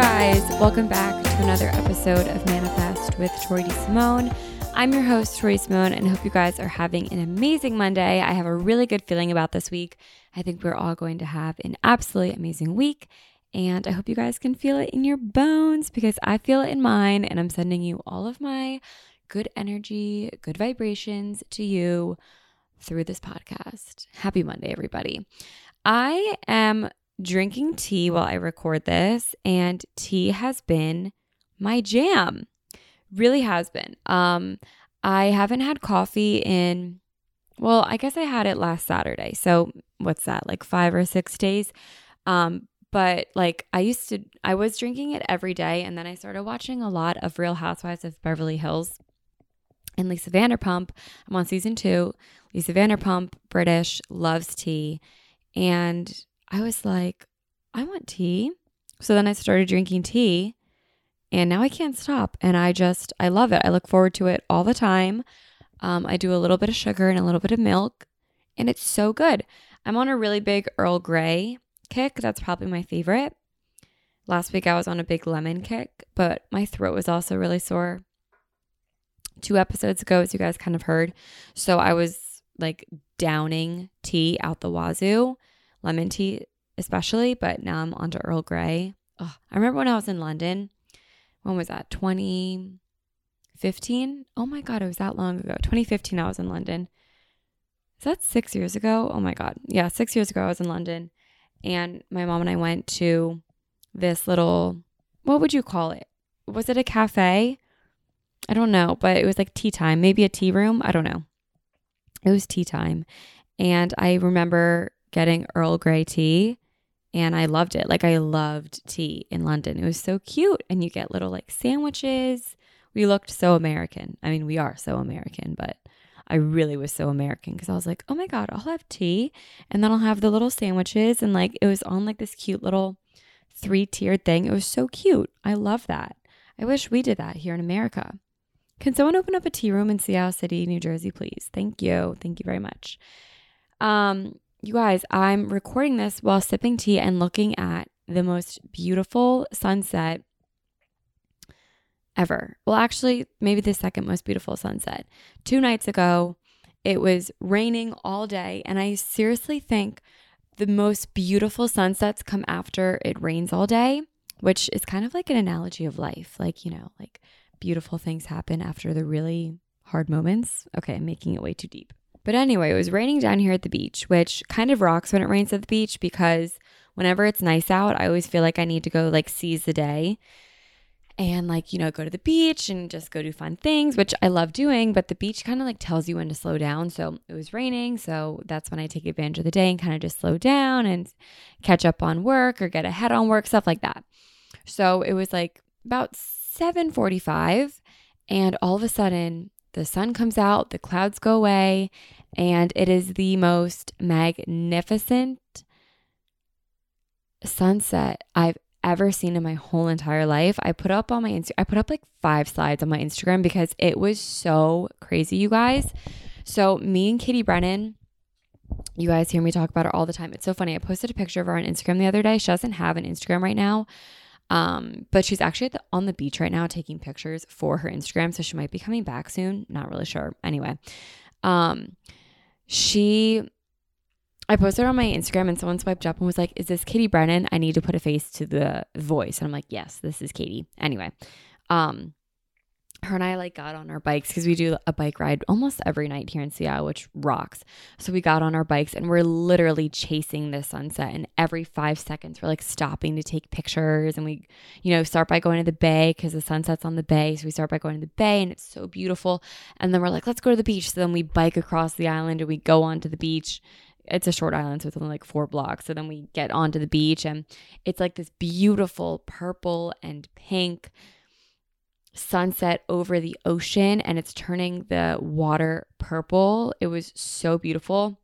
Guys. Welcome back to another episode of Manifest with Tori Simone. I'm your host, Tori Simone, and I hope you guys are having an amazing Monday. I have a really good feeling about this week. I think we're all going to have an absolutely amazing week, and I hope you guys can feel it in your bones because I feel it in mine, and I'm sending you all of my good energy, good vibrations to you through this podcast. Happy Monday, everybody. I am drinking tea while I record this, and tea has been my jam. Really has been. Um, I haven't had coffee in, well, I guess I had it last Saturday. So what's that, like five or six days? Um, but like I used to, I was drinking it every day, and then I started watching a lot of Real Housewives of Beverly Hills and Lisa Vanderpump. I'm on season two. Lisa Vanderpump, British, loves tea. And I was like, I want tea. So then I started drinking tea and now I can't stop. And I just, I love it. I look forward to it all the time. Um, I do a little bit of sugar and a little bit of milk and it's so good. I'm on a really big Earl Grey kick. That's probably my favorite. Last week I was on a big lemon kick, but my throat was also really sore. Two episodes ago, as you guys kind of heard. So I was like downing tea out the wazoo lemon tea, especially, but now I'm onto Earl Grey. Ugh. I remember when I was in London. When was that? 2015? Oh my God, it was that long ago. 2015, I was in London. Is that six years ago? Oh my God. Yeah, six years ago, I was in London. And my mom and I went to this little, what would you call it? Was it a cafe? I don't know, but it was like tea time, maybe a tea room. I don't know. It was tea time. And I remember getting Earl Grey tea and I loved it. Like I loved tea in London. It was so cute and you get little like sandwiches. We looked so American. I mean, we are so American, but I really was so American because I was like, "Oh my god, I'll have tea and then I'll have the little sandwiches and like it was on like this cute little three-tiered thing. It was so cute. I love that. I wish we did that here in America. Can someone open up a tea room in Sea Isle City, New Jersey, please? Thank you. Thank you very much. Um, you guys, I'm recording this while sipping tea and looking at the most beautiful sunset ever. Well, actually, maybe the second most beautiful sunset. Two nights ago, it was raining all day. And I seriously think the most beautiful sunsets come after it rains all day, which is kind of like an analogy of life. Like, you know, like beautiful things happen after the really hard moments. Okay, I'm making it way too deep. But anyway, it was raining down here at the beach, which kind of rocks when it rains at the beach because whenever it's nice out, I always feel like I need to go like seize the day and like, you know, go to the beach and just go do fun things, which I love doing, but the beach kind of like tells you when to slow down. So it was raining, so that's when I take advantage of the day and kind of just slow down and catch up on work or get ahead on work, stuff like that. So it was like about 7:45 and all of a sudden the sun comes out, the clouds go away, and it is the most magnificent sunset I've ever seen in my whole entire life. I put up on my Insta I put up like 5 slides on my Instagram because it was so crazy, you guys. So, me and Katie Brennan you guys hear me talk about her all the time. It's so funny. I posted a picture of her on Instagram the other day. She doesn't have an Instagram right now. Um, but she's actually the, on the beach right now taking pictures for her Instagram. So she might be coming back soon. Not really sure. Anyway, um, she I posted on my Instagram and someone swiped up and was like, Is this Katie Brennan? I need to put a face to the voice. And I'm like, Yes, this is Katie. Anyway, um, her and I like got on our bikes because we do a bike ride almost every night here in Sea Isle, which rocks. So we got on our bikes and we're literally chasing the sunset. And every five seconds, we're like stopping to take pictures. And we, you know, start by going to the bay because the sunset's on the bay. So we start by going to the bay and it's so beautiful. And then we're like, let's go to the beach. So then we bike across the island and we go onto the beach it's a short island, so it's only like four blocks. So then we get onto the beach, and it's like this beautiful purple and pink sunset over the ocean, and it's turning the water purple. It was so beautiful.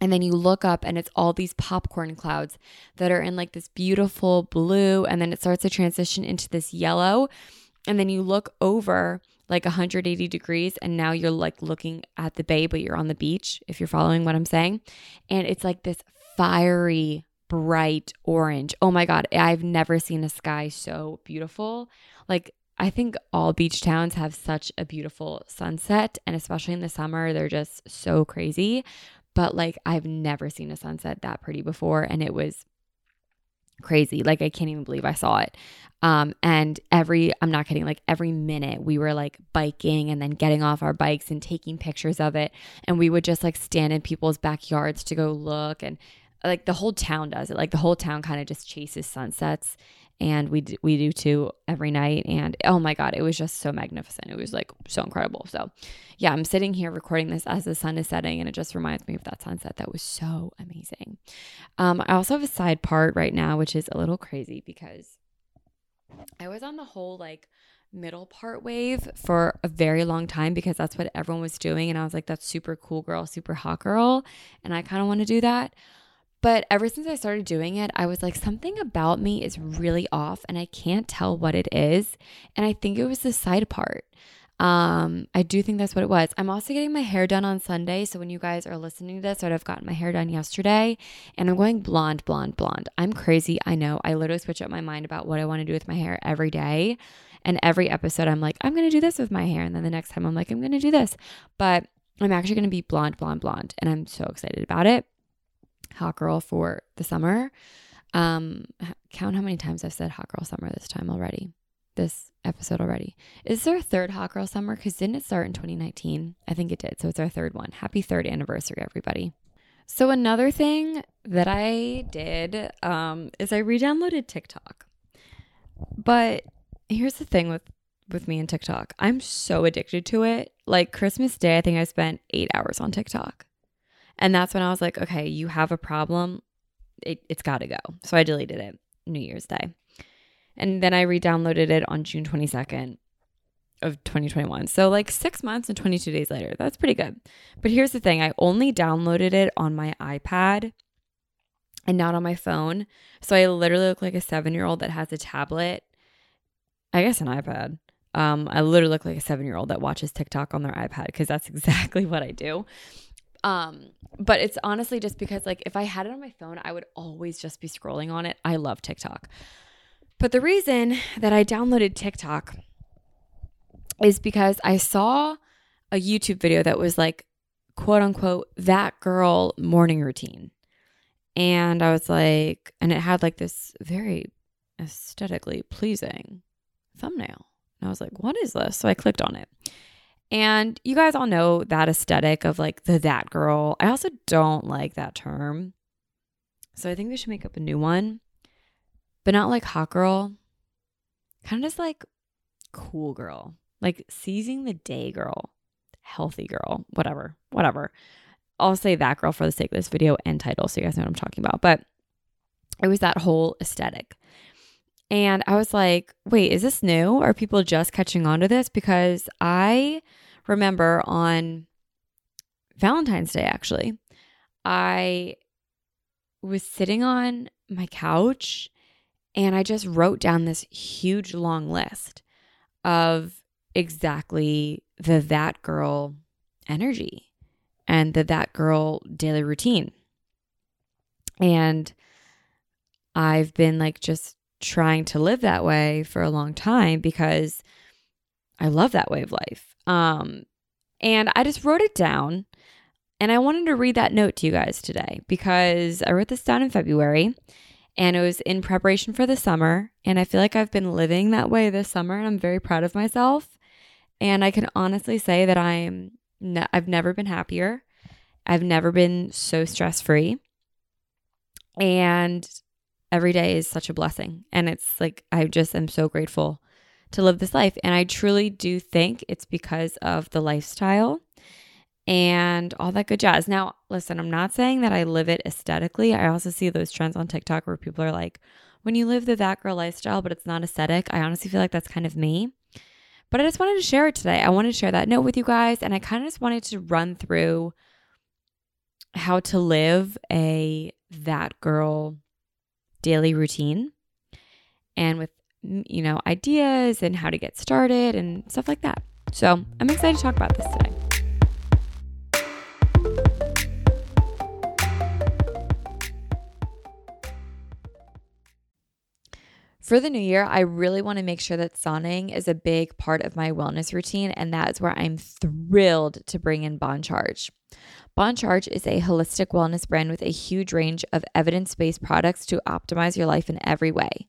And then you look up, and it's all these popcorn clouds that are in like this beautiful blue, and then it starts to transition into this yellow. And then you look over, like 180 degrees and now you're like looking at the bay but you're on the beach if you're following what I'm saying and it's like this fiery bright orange. Oh my god, I've never seen a sky so beautiful. Like I think all beach towns have such a beautiful sunset and especially in the summer they're just so crazy. But like I've never seen a sunset that pretty before and it was crazy. Like I can't even believe I saw it. Um, and every, I'm not kidding, like every minute we were like biking and then getting off our bikes and taking pictures of it. And we would just like stand in people's backyards to go look. And like the whole town does it. Like the whole town kind of just chases sunsets. And we, d- we do too every night. And oh my God, it was just so magnificent. It was like so incredible. So yeah, I'm sitting here recording this as the sun is setting. And it just reminds me of that sunset. That was so amazing. Um, I also have a side part right now, which is a little crazy because I was on the whole like middle part wave for a very long time because that's what everyone was doing. And I was like, that's super cool girl, super hot girl. And I kind of want to do that. But ever since I started doing it, I was like, something about me is really off and I can't tell what it is. And I think it was the side part. Um, I do think that's what it was. I'm also getting my hair done on Sunday. So when you guys are listening to this, I'd have gotten my hair done yesterday and I'm going blonde, blonde, blonde. I'm crazy. I know. I literally switch up my mind about what I want to do with my hair every day. And every episode, I'm like, I'm going to do this with my hair. And then the next time, I'm like, I'm going to do this. But I'm actually going to be blonde, blonde, blonde. And I'm so excited about it. Hot girl for the summer. Um, count how many times I've said hot girl summer this time already this episode already. Is there a third Hot Girl Summer? Because didn't it start in 2019? I think it did. So it's our third one. Happy third anniversary, everybody. So another thing that I did um, is I re-downloaded TikTok. But here's the thing with with me and TikTok. I'm so addicted to it. Like Christmas Day, I think I spent eight hours on TikTok. And that's when I was like, okay, you have a problem. It, it's got to go. So I deleted it New Year's Day. And then I re downloaded it on June 22nd of 2021. So, like six months and 22 days later. That's pretty good. But here's the thing I only downloaded it on my iPad and not on my phone. So, I literally look like a seven year old that has a tablet, I guess an iPad. Um, I literally look like a seven year old that watches TikTok on their iPad because that's exactly what I do. Um, but it's honestly just because, like, if I had it on my phone, I would always just be scrolling on it. I love TikTok. But the reason that I downloaded TikTok is because I saw a YouTube video that was like, quote unquote, that girl morning routine. And I was like, and it had like this very aesthetically pleasing thumbnail. And I was like, what is this? So I clicked on it. And you guys all know that aesthetic of like the that girl. I also don't like that term. So I think they should make up a new one, but not like hot girl, kind of just like cool girl, like seizing the day girl, healthy girl, whatever, whatever. I'll say that girl for the sake of this video and title so you guys know what I'm talking about. But it was that whole aesthetic. And I was like, wait, is this new? Are people just catching on to this? Because I remember on Valentine's Day, actually, I was sitting on my couch and I just wrote down this huge long list of exactly the that girl energy and the that girl daily routine. And I've been like just trying to live that way for a long time because I love that way of life. Um, and I just wrote it down and I wanted to read that note to you guys today because I wrote this down in February and it was in preparation for the summer. And I feel like I've been living that way this summer and I'm very proud of myself. And I can honestly say that I'm ne- I've never been happier. I've never been so stress free. And every day is such a blessing. And it's like, I just am so grateful to live this life. And I truly do think it's because of the lifestyle and all that good jazz. Now, listen, I'm not saying that I live it aesthetically. I also see those trends on TikTok where people are like, when you live the that girl lifestyle, but it's not aesthetic. I honestly feel like that's kind of me. But I just wanted to share it today. I wanted to share that note with you guys. And I kind of just wanted to run through how to live a that girl daily routine and with, you know, ideas and how to get started and stuff like that. So I'm excited to talk about this today. For the new year, I really want to make sure that sauning is a big part of my wellness routine, and that's where I'm thrilled to bring in Bon Charge. Bon Charge is a holistic wellness brand with a huge range of evidence based products to optimize your life in every way.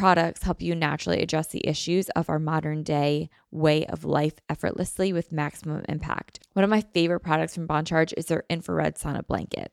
products help you naturally address the issues of our modern day way of life effortlessly with maximum impact. One of my favorite products from Bon Charge is their infrared sauna blanket.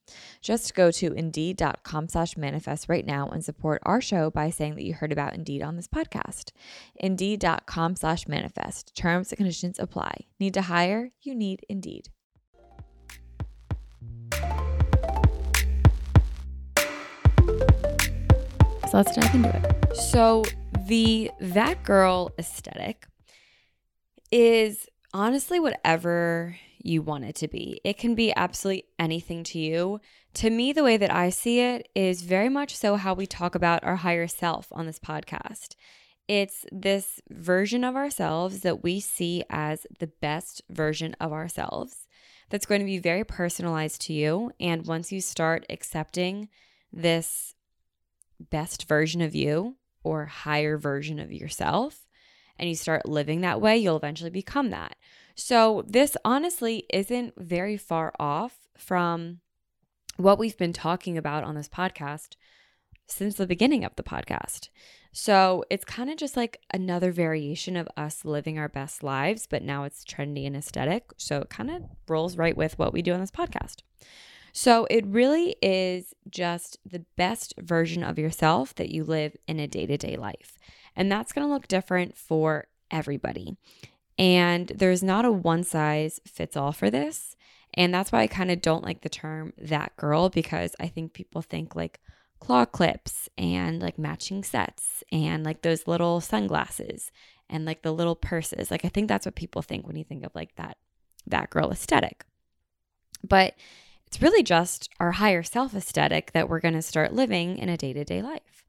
Just go to indeed.com slash manifest right now and support our show by saying that you heard about Indeed on this podcast. Indeed.com slash manifest. Terms and conditions apply. Need to hire? You need Indeed. So let's dive into it. So the that girl aesthetic is honestly whatever you want it to be. It can be absolutely anything to you. To me, the way that I see it is very much so how we talk about our higher self on this podcast. It's this version of ourselves that we see as the best version of ourselves that's going to be very personalized to you. And once you start accepting this best version of you or higher version of yourself, and you start living that way, you'll eventually become that. So, this honestly isn't very far off from what we've been talking about on this podcast since the beginning of the podcast. So, it's kind of just like another variation of us living our best lives, but now it's trendy and aesthetic. So, it kind of rolls right with what we do on this podcast. So, it really is just the best version of yourself that you live in a day to day life. And that's going to look different for everybody. And there's not a one size fits all for this. And that's why I kind of don't like the term that girl because I think people think like claw clips and like matching sets and like those little sunglasses and like the little purses. Like I think that's what people think when you think of like that that girl aesthetic. But it's really just our higher self aesthetic that we're going to start living in a day-to-day life.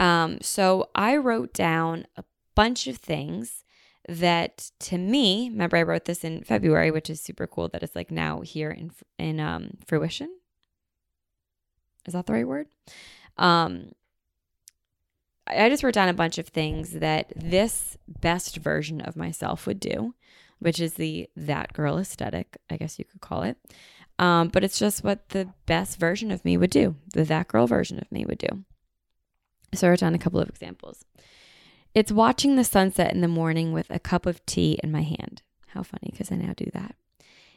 Um, so I wrote down a bunch of things that to me, remember I wrote this in February, which is super cool that it's like now here in in um, fruition. Is that the right word? Um, I just wrote down a bunch of things that this best version of myself would do, which is the that girl aesthetic, I guess you could call it. Um, but it's just what the best version of me would do, the that girl version of me would do. So I wrote down a couple of examples. It's watching the sunset in the morning with a cup of tea in my hand. How funny, because I now do that.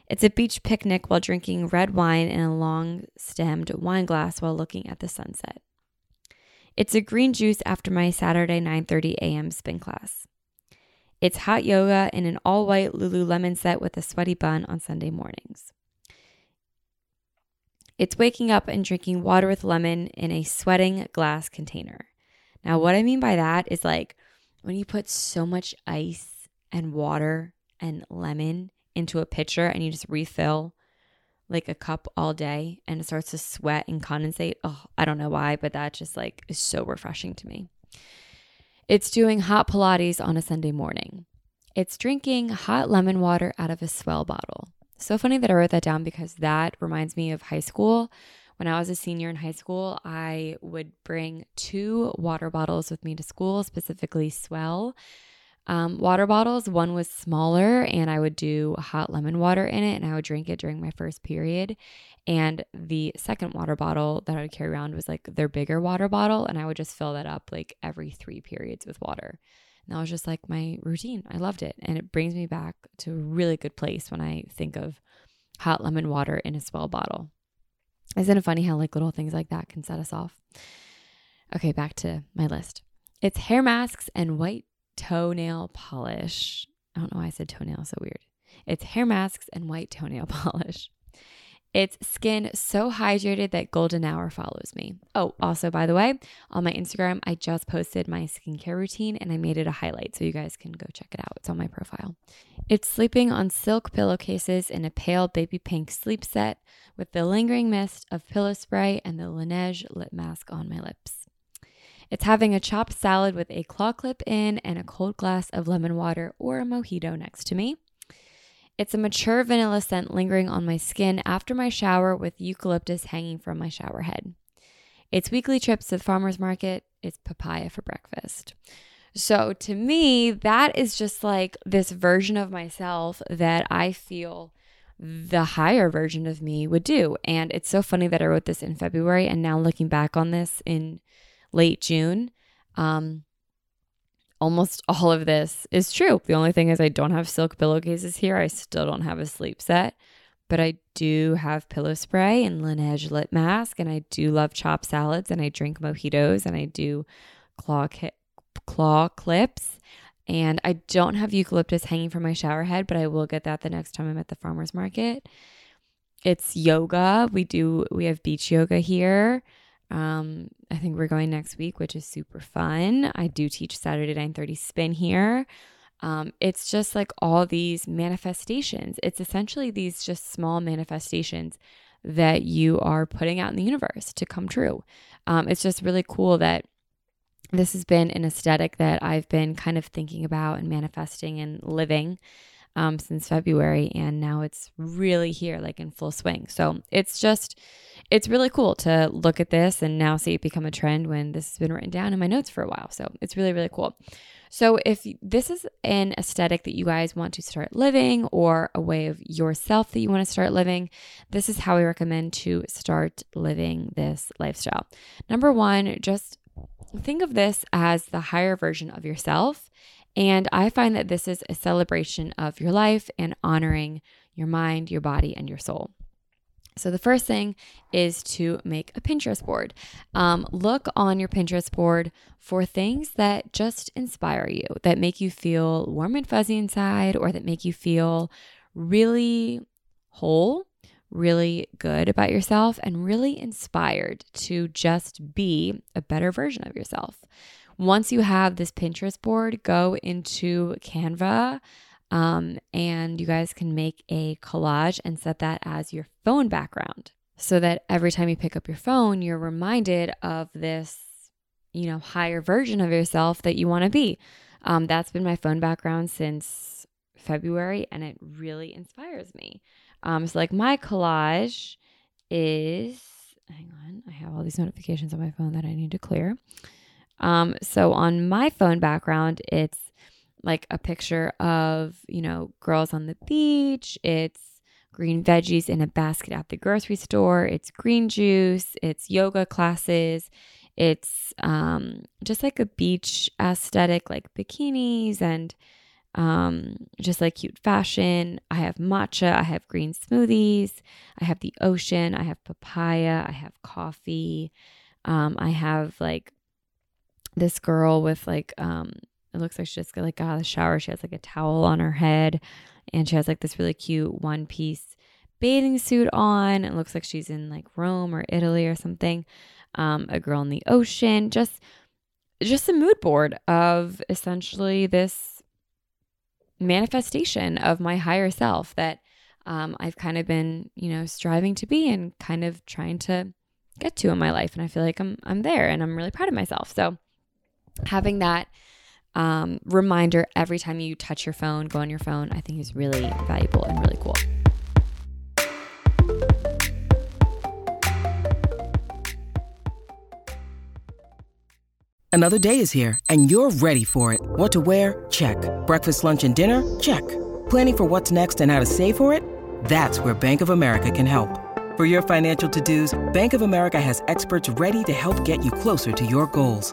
It's a beach picnic while drinking red wine in a long stemmed wine glass while looking at the sunset. It's a green juice after my Saturday 9:30 a.m. spin class. It's hot yoga in an all-white Lululemon set with a sweaty bun on Sunday mornings. It's waking up and drinking water with lemon in a sweating glass container. Now, what I mean by that is like when you put so much ice and water and lemon into a pitcher and you just refill like a cup all day and it starts to sweat and condensate. Oh, I don't know why, but that just like is so refreshing to me. It's doing hot Pilates on a Sunday morning. It's drinking hot lemon water out of a S'well bottle. So funny that I wrote that down because that reminds me of high school when I was a senior in high school, I would bring two water bottles with me to school, specifically S'well um, water bottles. One was smaller, and I would do hot lemon water in it, and I would drink it during my first period. And the second water bottle that I would carry around was like their bigger water bottle, and I would just fill that up like every three periods with water. And that was just like my routine. I loved it. And it brings me back to a really good place when I think of hot lemon water in a S'well bottle. Isn't it funny how like little things like that can set us off? Okay, back to my list. It's hair masks and white toenail polish. I don't know why I said toenail so weird. It's hair masks and white toenail polish. It's skin so hydrated that golden hour follows me. Oh, also, by the way, on my Instagram, I just posted my skincare routine and I made it a highlight so you guys can go check it out. It's on my profile. It's sleeping on silk pillowcases in a pale baby pink sleep set with the lingering mist of pillow spray and the Laneige lip mask on my lips. It's having a chopped salad with a claw clip in and a cold glass of lemon water or a mojito next to me. It's a mature vanilla scent lingering on my skin after my shower with eucalyptus hanging from my shower head. It's weekly trips to the farmer's market. It's papaya for breakfast. So to me, that is just like this version of myself that I feel the higher version of me would do. And it's so funny that I wrote this in February and now looking back on this in late June, um, almost all of this is true. The only thing is, I don't have silk pillowcases here. I still don't have a sleep set, but I do have pillow spray and Laneige lip mask, and I do love chopped salads, and I drink mojitos, and I do claw ki- claw clips. And I don't have eucalyptus hanging from my shower head, but I will get that the next time I'm at the farmer's market. It's yoga. We do, we have beach yoga here. Um, I think we're going next week, which is super fun. I do teach Saturday 9:30 spin here. Um, it's just like all these manifestations. It's essentially these just small manifestations that you are putting out in the universe to come true. Um, it's just really cool that this has been an aesthetic that I've been kind of thinking about and manifesting and living um, since February, and now it's really here, like in full swing. So it's just, it's really cool to look at this and now see it become a trend when this has been written down in my notes for a while. So it's really, really cool. So if this is an aesthetic that you guys want to start living or a way of yourself that you want to start living, this is how I recommend to start living this lifestyle. Number one, just think of this as the higher version of yourself and I find that this is a celebration of your life and honoring your mind, your body, and your soul. So, the first thing is to make a Pinterest board. Um, look on your Pinterest board for things that just inspire you, that make you feel warm and fuzzy inside, or that make you feel really whole, really good about yourself, and really inspired to just be a better version of yourself. Once you have this Pinterest board, go into Canva um, and you guys can make a collage and set that as your phone background so that every time you pick up your phone, you're reminded of this, you know, higher version of yourself that you want to be. Um, that's been my phone background since February and it really inspires me. Um, so, like, my collage is, hang on, I have all these notifications on my phone that I need to clear. Um, so on my phone background, it's like a picture of, you know, girls on the beach. It's green veggies in a basket at the grocery store. It's green juice. It's yoga classes. It's um, just like a beach aesthetic, like bikinis and um, just like cute fashion. I have matcha. I have green smoothies. I have the ocean. I have papaya. I have coffee. Um, I have like this girl with like um it looks like she just got like out of the shower. She has like a towel on her head and she has like this really cute one piece bathing suit on. It looks like she's in like Rome or Italy or something. Um, a girl in the ocean. Just just a mood board of essentially this manifestation of my higher self that um, I've kind of been, you know, striving to be and kind of trying to get to in my life. And I feel like I'm I'm there and I'm really proud of myself. So having that um, reminder every time you touch your phone, go on your phone, I think is really valuable and really cool. Another day is here and you're ready for it. What to wear? Check. Breakfast, lunch, and dinner? Check. Planning for what's next and how to save for it? That's where Bank of America can help. For your financial to dos, Bank of America has experts ready to help get you closer to your goals.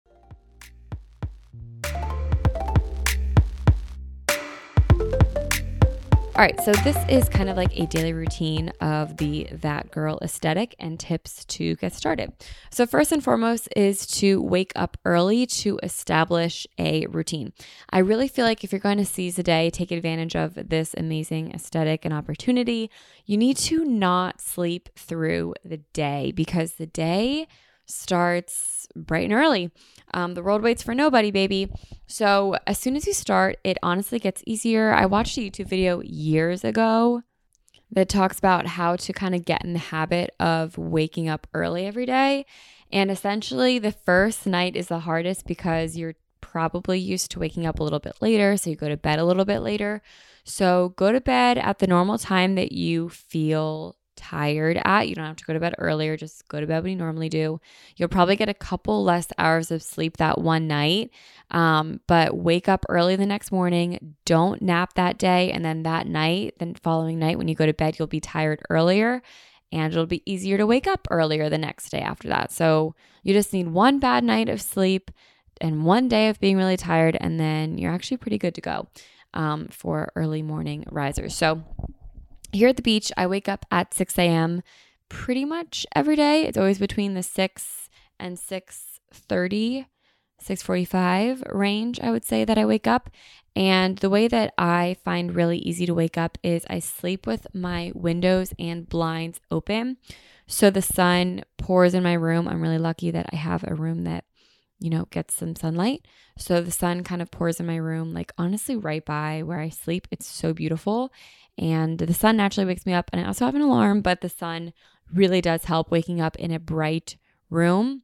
All right, so this is kind of like a daily routine of the That Girl aesthetic and tips to get started. So, first and foremost is to wake up early to establish a routine. I really feel like if you're going to seize the day, take advantage of this amazing aesthetic and opportunity, you need to not sleep through the day because the day starts bright and early. Um, the world waits for nobody, baby. So as soon as you start, it honestly gets easier. I watched a YouTube video years ago that talks about how to kind of get in the habit of waking up early every day. And essentially, the first night is the hardest because you're probably used to waking up a little bit later. So you go to bed a little bit later. So go to bed at the normal time that you feel tired at. You don't have to go to bed earlier, just go to bed when you normally do. You'll probably get a couple less hours of sleep that one night, um, but wake up early the next morning. Don't nap that day. And then that night, then following night, when you go to bed, you'll be tired earlier and it'll be easier to wake up earlier the next day after that. So you just need one bad night of sleep and one day of being really tired, and then you're actually pretty good to go um, for early morning risers. So, here at the beach, I wake up at 6 a.m. pretty much every day. It's always between the 6 and 6:30, 6:45 range, I would say that I wake up. And the way that I find really easy to wake up is I sleep with my windows and blinds open. So the sun pours in my room. I'm really lucky that I have a room that you know, gets some sunlight. So the sun kind of pours in my room, like honestly, right by where I sleep. It's so beautiful. And the sun naturally wakes me up. And I also have an alarm, but the sun really does help waking up in a bright room.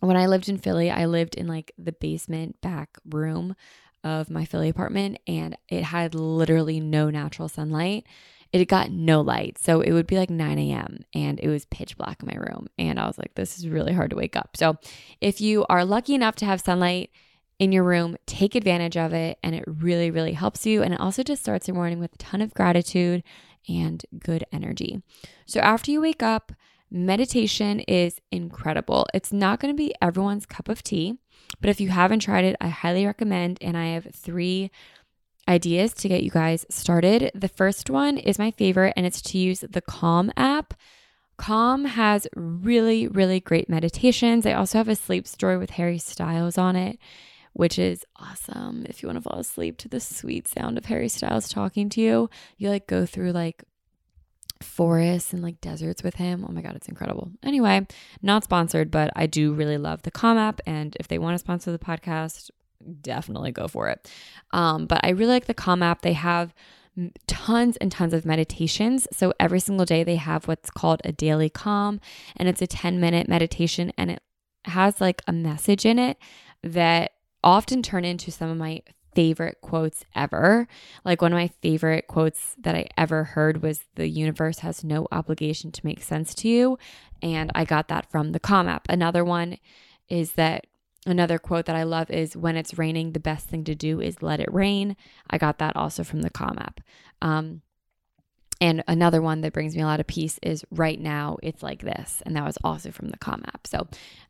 When I lived in Philly, I lived in like the basement back room of my Philly apartment, and it had literally no natural sunlight. It got no light. So it would be like 9 a.m. and it was pitch black in my room. And I was like, this is really hard to wake up. So if you are lucky enough to have sunlight, in your room, take advantage of it, and it really, really helps you. And it also just starts your morning with a ton of gratitude and good energy. So after you wake up, meditation is incredible. It's not going to be everyone's cup of tea, but if you haven't tried it, I highly recommend. And I have three ideas to get you guys started. The first one is my favorite, and it's to use the Calm app. Calm has really, really great meditations. I also have a sleep story with Harry Styles on it which is awesome. If you want to fall asleep to the sweet sound of Harry Styles talking to you, you like go through like forests and like deserts with him. Oh my God, it's incredible. Anyway, not sponsored, but I do really love the Calm app. And if they want to sponsor the podcast, definitely go for it. Um, but I really like the Calm app. They have tons and tons of meditations. So every single day they have what's called a daily calm, and it's a 10 minute meditation, and it has like a message in it that often turn into some of my favorite quotes ever. Like one of my favorite quotes that I ever heard was the universe has no obligation to make sense to you. And I got that from the Calm app. Another one is that another quote that I love is when it's raining, the best thing to do is let it rain. I got that also from the Calm app. Um, and another one that brings me a lot of peace is right now it's like this. And that was also from the Calm app. So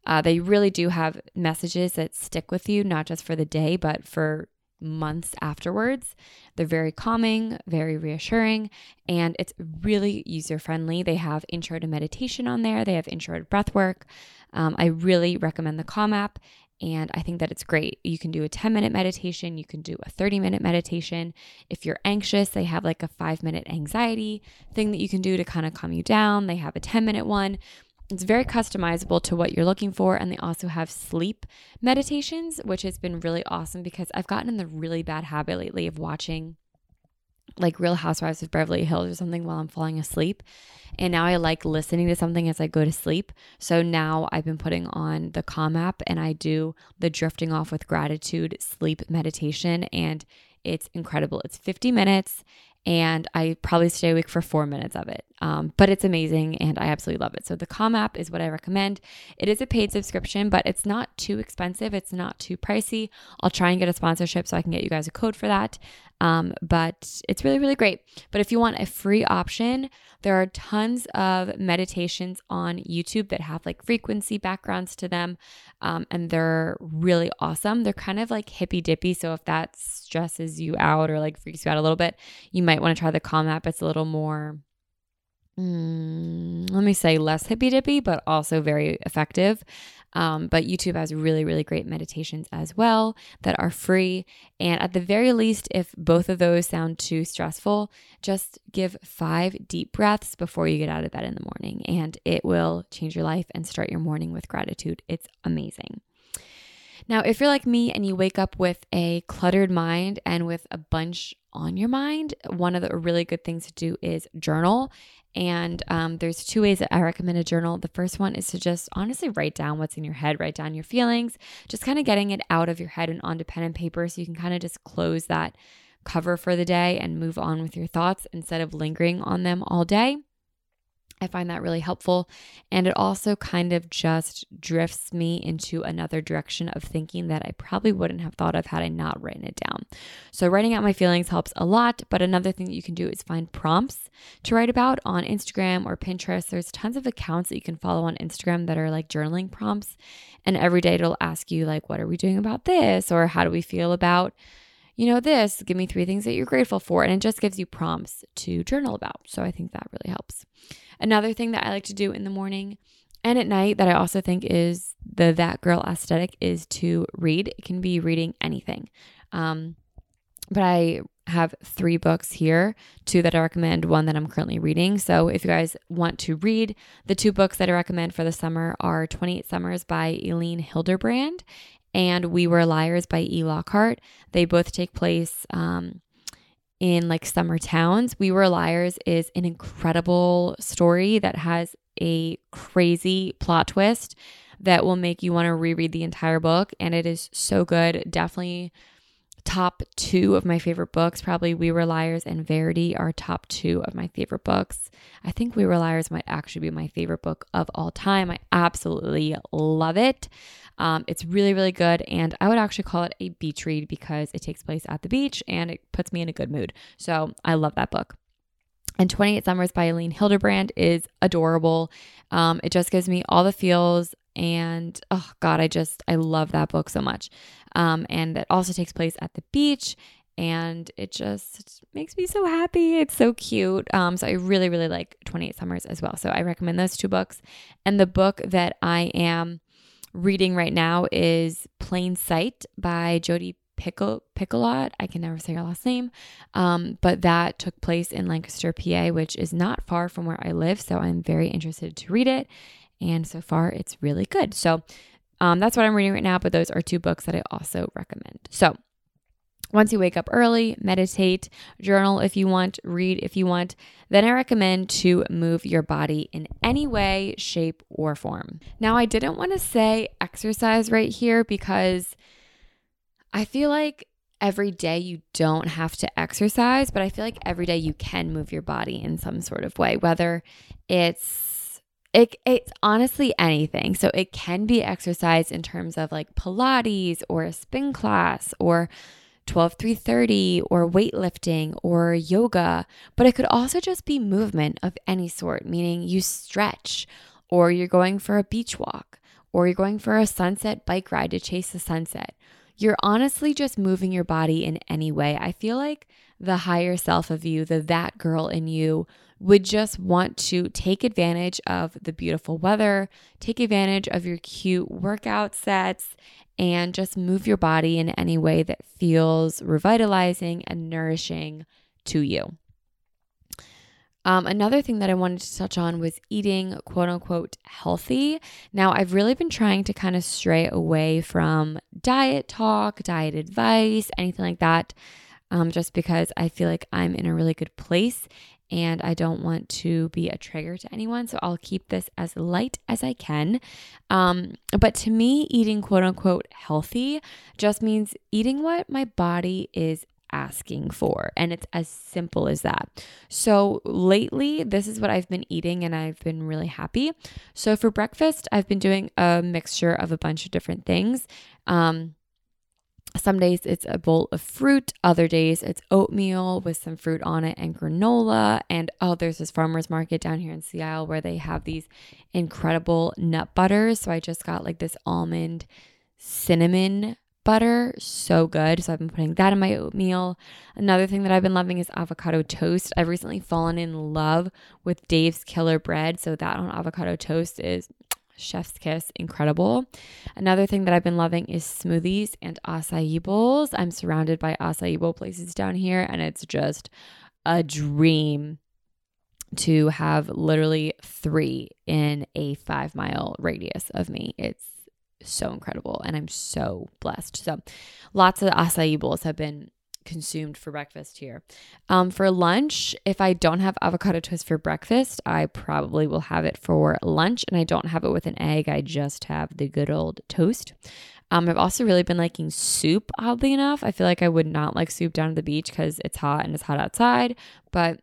uh, they really do have messages that stick with you, not just for the day, but for months afterwards. They're very calming, very reassuring, and it's really user friendly. They have intro to meditation on there, they have intro to breath work. Um, I really recommend the Calm app. And I think that it's great. You can do a 10 minute meditation, you can do a 30 minute meditation. If you're anxious, they have like a five minute anxiety thing that you can do to kind of calm you down. They have a 10 minute one. It's very customizable to what you're looking for. And they also have sleep meditations, which has been really awesome because I've gotten in the really bad habit lately of watching like Real Housewives of Beverly Hills or something while I'm falling asleep. And now I like listening to something as I go to sleep. So now I've been putting on the Calm app and I do the drifting off with gratitude sleep meditation. And it's incredible. It's 50 minutes and I probably stay awake for four minutes of it. Um, but it's amazing and I absolutely love it. So the Calm app is what I recommend. It is a paid subscription, but it's not too expensive. It's not too pricey. I'll try and get a sponsorship so I can get you guys a code for that. Um, but it's really, really great. But if you want a free option, there are tons of meditations on YouTube that have like frequency backgrounds to them. Um, and they're really awesome. They're kind of like hippy dippy. So if that stresses you out or like freaks you out a little bit, you might want to try the Calm app. It's a little more mm, let me say less hippy dippy, but also very effective. Um, but YouTube has really, really great meditations as well that are free. And at the very least, if both of those sound too stressful, just give five deep breaths before you get out of bed in the morning, and it will change your life and start your morning with gratitude. It's amazing. Now, if you're like me and you wake up with a cluttered mind and with a bunch on your mind, one of the really good things to do is journal. And um, there's two ways that I recommend a journal. The first one is to just honestly write down what's in your head, write down your feelings, just kind of getting it out of your head and onto pen and paper so you can kind of just close that cover for the day and move on with your thoughts instead of lingering on them all day. I find that really helpful. And it also kind of just drifts me into another direction of thinking that I probably wouldn't have thought of had I not written it down. So, writing out my feelings helps a lot. But another thing that you can do is find prompts to write about on Instagram or Pinterest. There's tons of accounts that you can follow on Instagram that are like journaling prompts. And every day it'll ask you, like, what are we doing about this? Or how do we feel about you know, this, give me three things that you're grateful for. And it just gives you prompts to journal about. So I think that really helps. Another thing that I like to do in the morning and at night that I also think is the that girl aesthetic is to read. It can be reading anything. Um, but I have three books here, two that I recommend, one that I'm currently reading. So if you guys want to read, the two books that I recommend for the summer are 28 Summers by Eileen Hilderbrand and We Were Liars by E. Lockhart. They both take place um, in like summer towns. We Were Liars is an incredible story that has a crazy plot twist that will make you want to reread the entire book. And it is so good. Definitely top two of my favorite books. Probably We Were Liars and Verity are top two of my favorite books. I think We Were Liars might actually be my favorite book of all time. I absolutely love it. Um, it's really, really good. And I would actually call it a beach read because it takes place at the beach and it puts me in a good mood. So I love that book. And 28 Summers by Elin Hilderbrand is adorable. Um, it just gives me all the feels. And oh, God, I just, I love that book so much. Um, and it also takes place at the beach and it just makes me so happy. It's so cute. Um, so I really, really like 28 Summers as well. So I recommend those two books. And the book that I am reading right now is Plain Sight by Jodi Pickle Picoult. I can never say her last name, um, but that took place in Lancaster, PA, which is not far from where I live. So I'm very interested to read it, and so far it's really good. So um, that's what I'm reading right now. But those are two books that I also recommend. So once you wake up early, meditate, journal if you want, read if you want, then I recommend to move your body in any way, shape, or form. Now, I didn't want to say exercise right here because I feel like every day you don't have to exercise, but I feel like every day you can move your body in some sort of way, whether it's it, it's honestly anything. So it can be exercise in terms of like Pilates or a spin class or 12 330 or weightlifting or yoga, but it could also just be movement of any sort, meaning you stretch or you're going for a beach walk or you're going for a sunset bike ride to chase the sunset. You're honestly just moving your body in any way. I feel like the higher self of you, the that girl in you, would just want to take advantage of the beautiful weather, take advantage of your cute workout sets, and just move your body in any way that feels revitalizing and nourishing to you. Um, another thing that I wanted to touch on was eating quote unquote healthy. Now, I've really been trying to kind of stray away from diet talk, diet advice, anything like that. um, just because I feel like I'm in a really good place and I don't want to be a trigger to anyone. So I'll keep this as light as I can. Um, but to me, eating quote unquote healthy just means eating what my body is asking for. And it's as simple as that. So lately, this is what I've been eating and I've been really happy. So for breakfast, I've been doing a mixture of a bunch of different things. Um, some days it's a bowl of fruit, other days it's oatmeal with some fruit on it and granola. And oh, there's this farmer's market down here in Sea Isle where they have these incredible nut butters. So I just got like this almond cinnamon butter. So good. So I've been putting that in my oatmeal. Another thing that I've been loving is avocado toast. I've recently fallen in love with Dave's Killer Bread. So that on avocado toast is chef's kiss, incredible. Another thing that I've been loving is smoothies and acai bowls. I'm surrounded by acai bowl places down here, and it's just a dream to have literally three in a five mile radius of me. It's so incredible, and I'm so blessed. So, lots of acai bowls have been consumed for breakfast here. Um, for lunch, if I don't have avocado toast for breakfast, I probably will have it for lunch. And I don't have it with an egg, I just have the good old toast. Um, I've also really been liking soup, oddly enough. I feel like I would not like soup down at the beach because it's hot and it's hot outside, but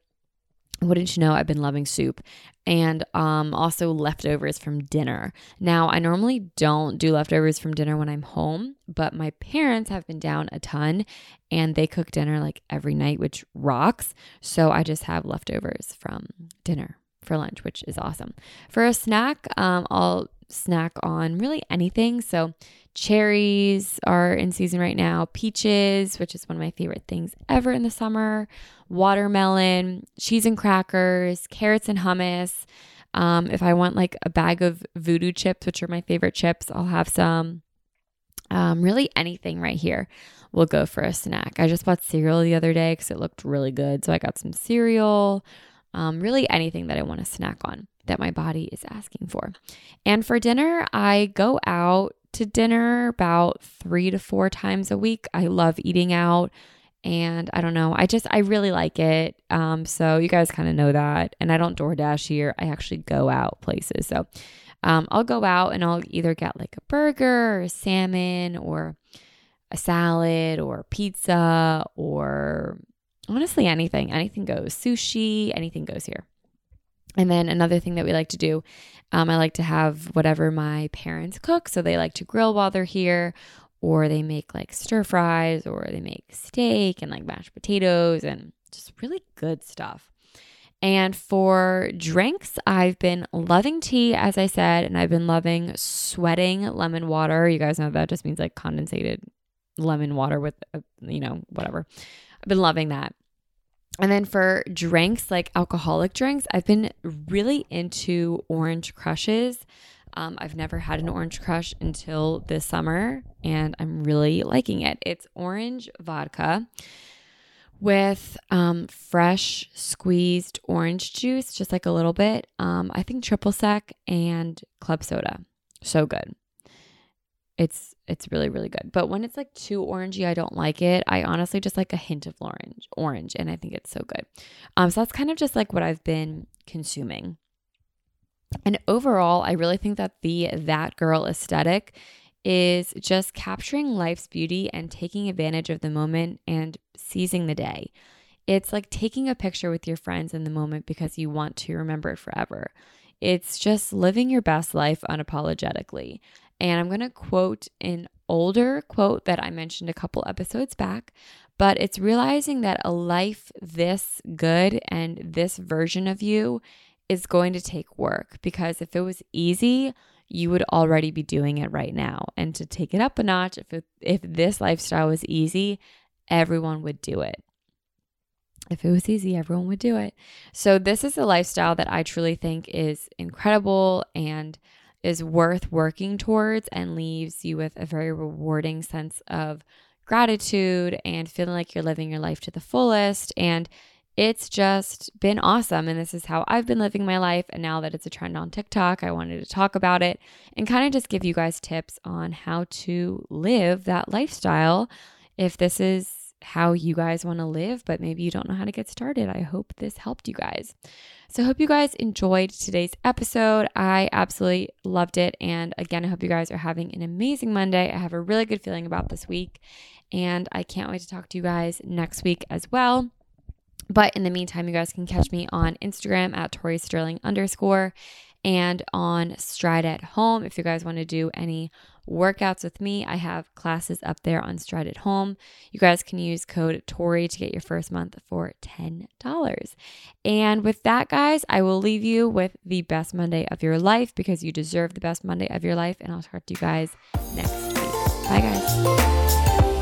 wouldn't you know i've been loving soup and um, also leftovers from dinner. Now i normally don't do leftovers from dinner when i'm home but my parents have been down a ton and they cook dinner like every night which rocks. So i just have leftovers from dinner for lunch which is awesome. For a snack um, i'll snack on really anything so Cherries are in season right now, peaches, which is one of my favorite things ever in the summer, watermelon, cheese and crackers, carrots and hummus. Um, if I want like a bag of voodoo chips, which are my favorite chips, I'll have some. Um, really anything right here will go for a snack. I just bought cereal the other day because it looked really good. So I got some cereal. Um, really anything that I want to snack on that my body is asking for. And for dinner, I go out to dinner about three to four times a week. I love eating out. And I don't know, I just, I really like it. Um, so you guys kind of know that. And I don't DoorDash here, I actually go out places. So um, I'll go out and I'll either get like a burger or salmon or a salad or pizza or honestly anything. Anything goes. Sushi, anything goes here. And then another thing that we like to do, um, I like to have whatever my parents cook. So they like to grill while they're here, or they make like stir fries, or they make steak and like mashed potatoes and just really good stuff. And for drinks, I've been loving tea, as I said, and I've been loving sweating lemon water. You guys know that just means like condensated lemon water with, a, uh, you know, whatever. I've been loving that. And then for drinks, like alcoholic drinks, I've been really into orange crushes. Um, I've never had an orange crush until this summer, and I'm really liking it. It's orange vodka with um, fresh squeezed orange juice, just like a little bit. Um, I think triple sec and club soda. So good. It's it's really really good. But when it's like too orangey, I don't like it. I honestly just like a hint of orange, orange, and I think it's so good. Um, so that's kind of just like what I've been consuming. And overall, I really think that the that girl aesthetic is just capturing life's beauty and taking advantage of the moment and seizing the day. It's like taking a picture with your friends in the moment because you want to remember it forever. It's just living your best life unapologetically. And I'm going to quote an older quote that I mentioned a couple episodes back, but it's realizing that a life this good and this version of you is going to take work because if it was easy, you would already be doing it right now. And to take it up a notch, if it, if this lifestyle was easy, everyone would do it. If it was easy, everyone would do it. So this is a lifestyle that I truly think is incredible and is worth working towards and leaves you with a very rewarding sense of gratitude and feeling like you're living your life to the fullest. And it's just been awesome. And this is how I've been living my life. And now that it's a trend on TikTok, I wanted to talk about it and kind of just give you guys tips on how to live that lifestyle if this is how you guys want to live, but maybe you don't know how to get started. I hope this helped you guys. So I hope you guys enjoyed today's episode. I absolutely loved it. And again, I hope you guys are having an amazing Monday. I have a really good feeling about this week. And I can't wait to talk to you guys next week as well. But in the meantime, you guys can catch me on Instagram at Tori Sterling underscore and on Stride at Home. If you guys want to do any workouts with me, I have classes up there on Stride at Home. You guys can use code Tori to get your first month for $10. And with that, guys, I will leave you with the best Monday of your life because you deserve the best Monday of your life. And I'll talk to you guys next week. Bye, guys.